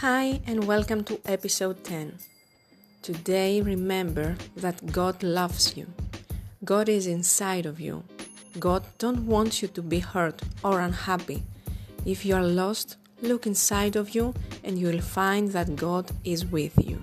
Hi, and welcome to episode 10. Today, remember that God loves you. God is inside of you. God don't want you to be hurt or unhappy. If you are lost, look inside of you and you will find that God is with you.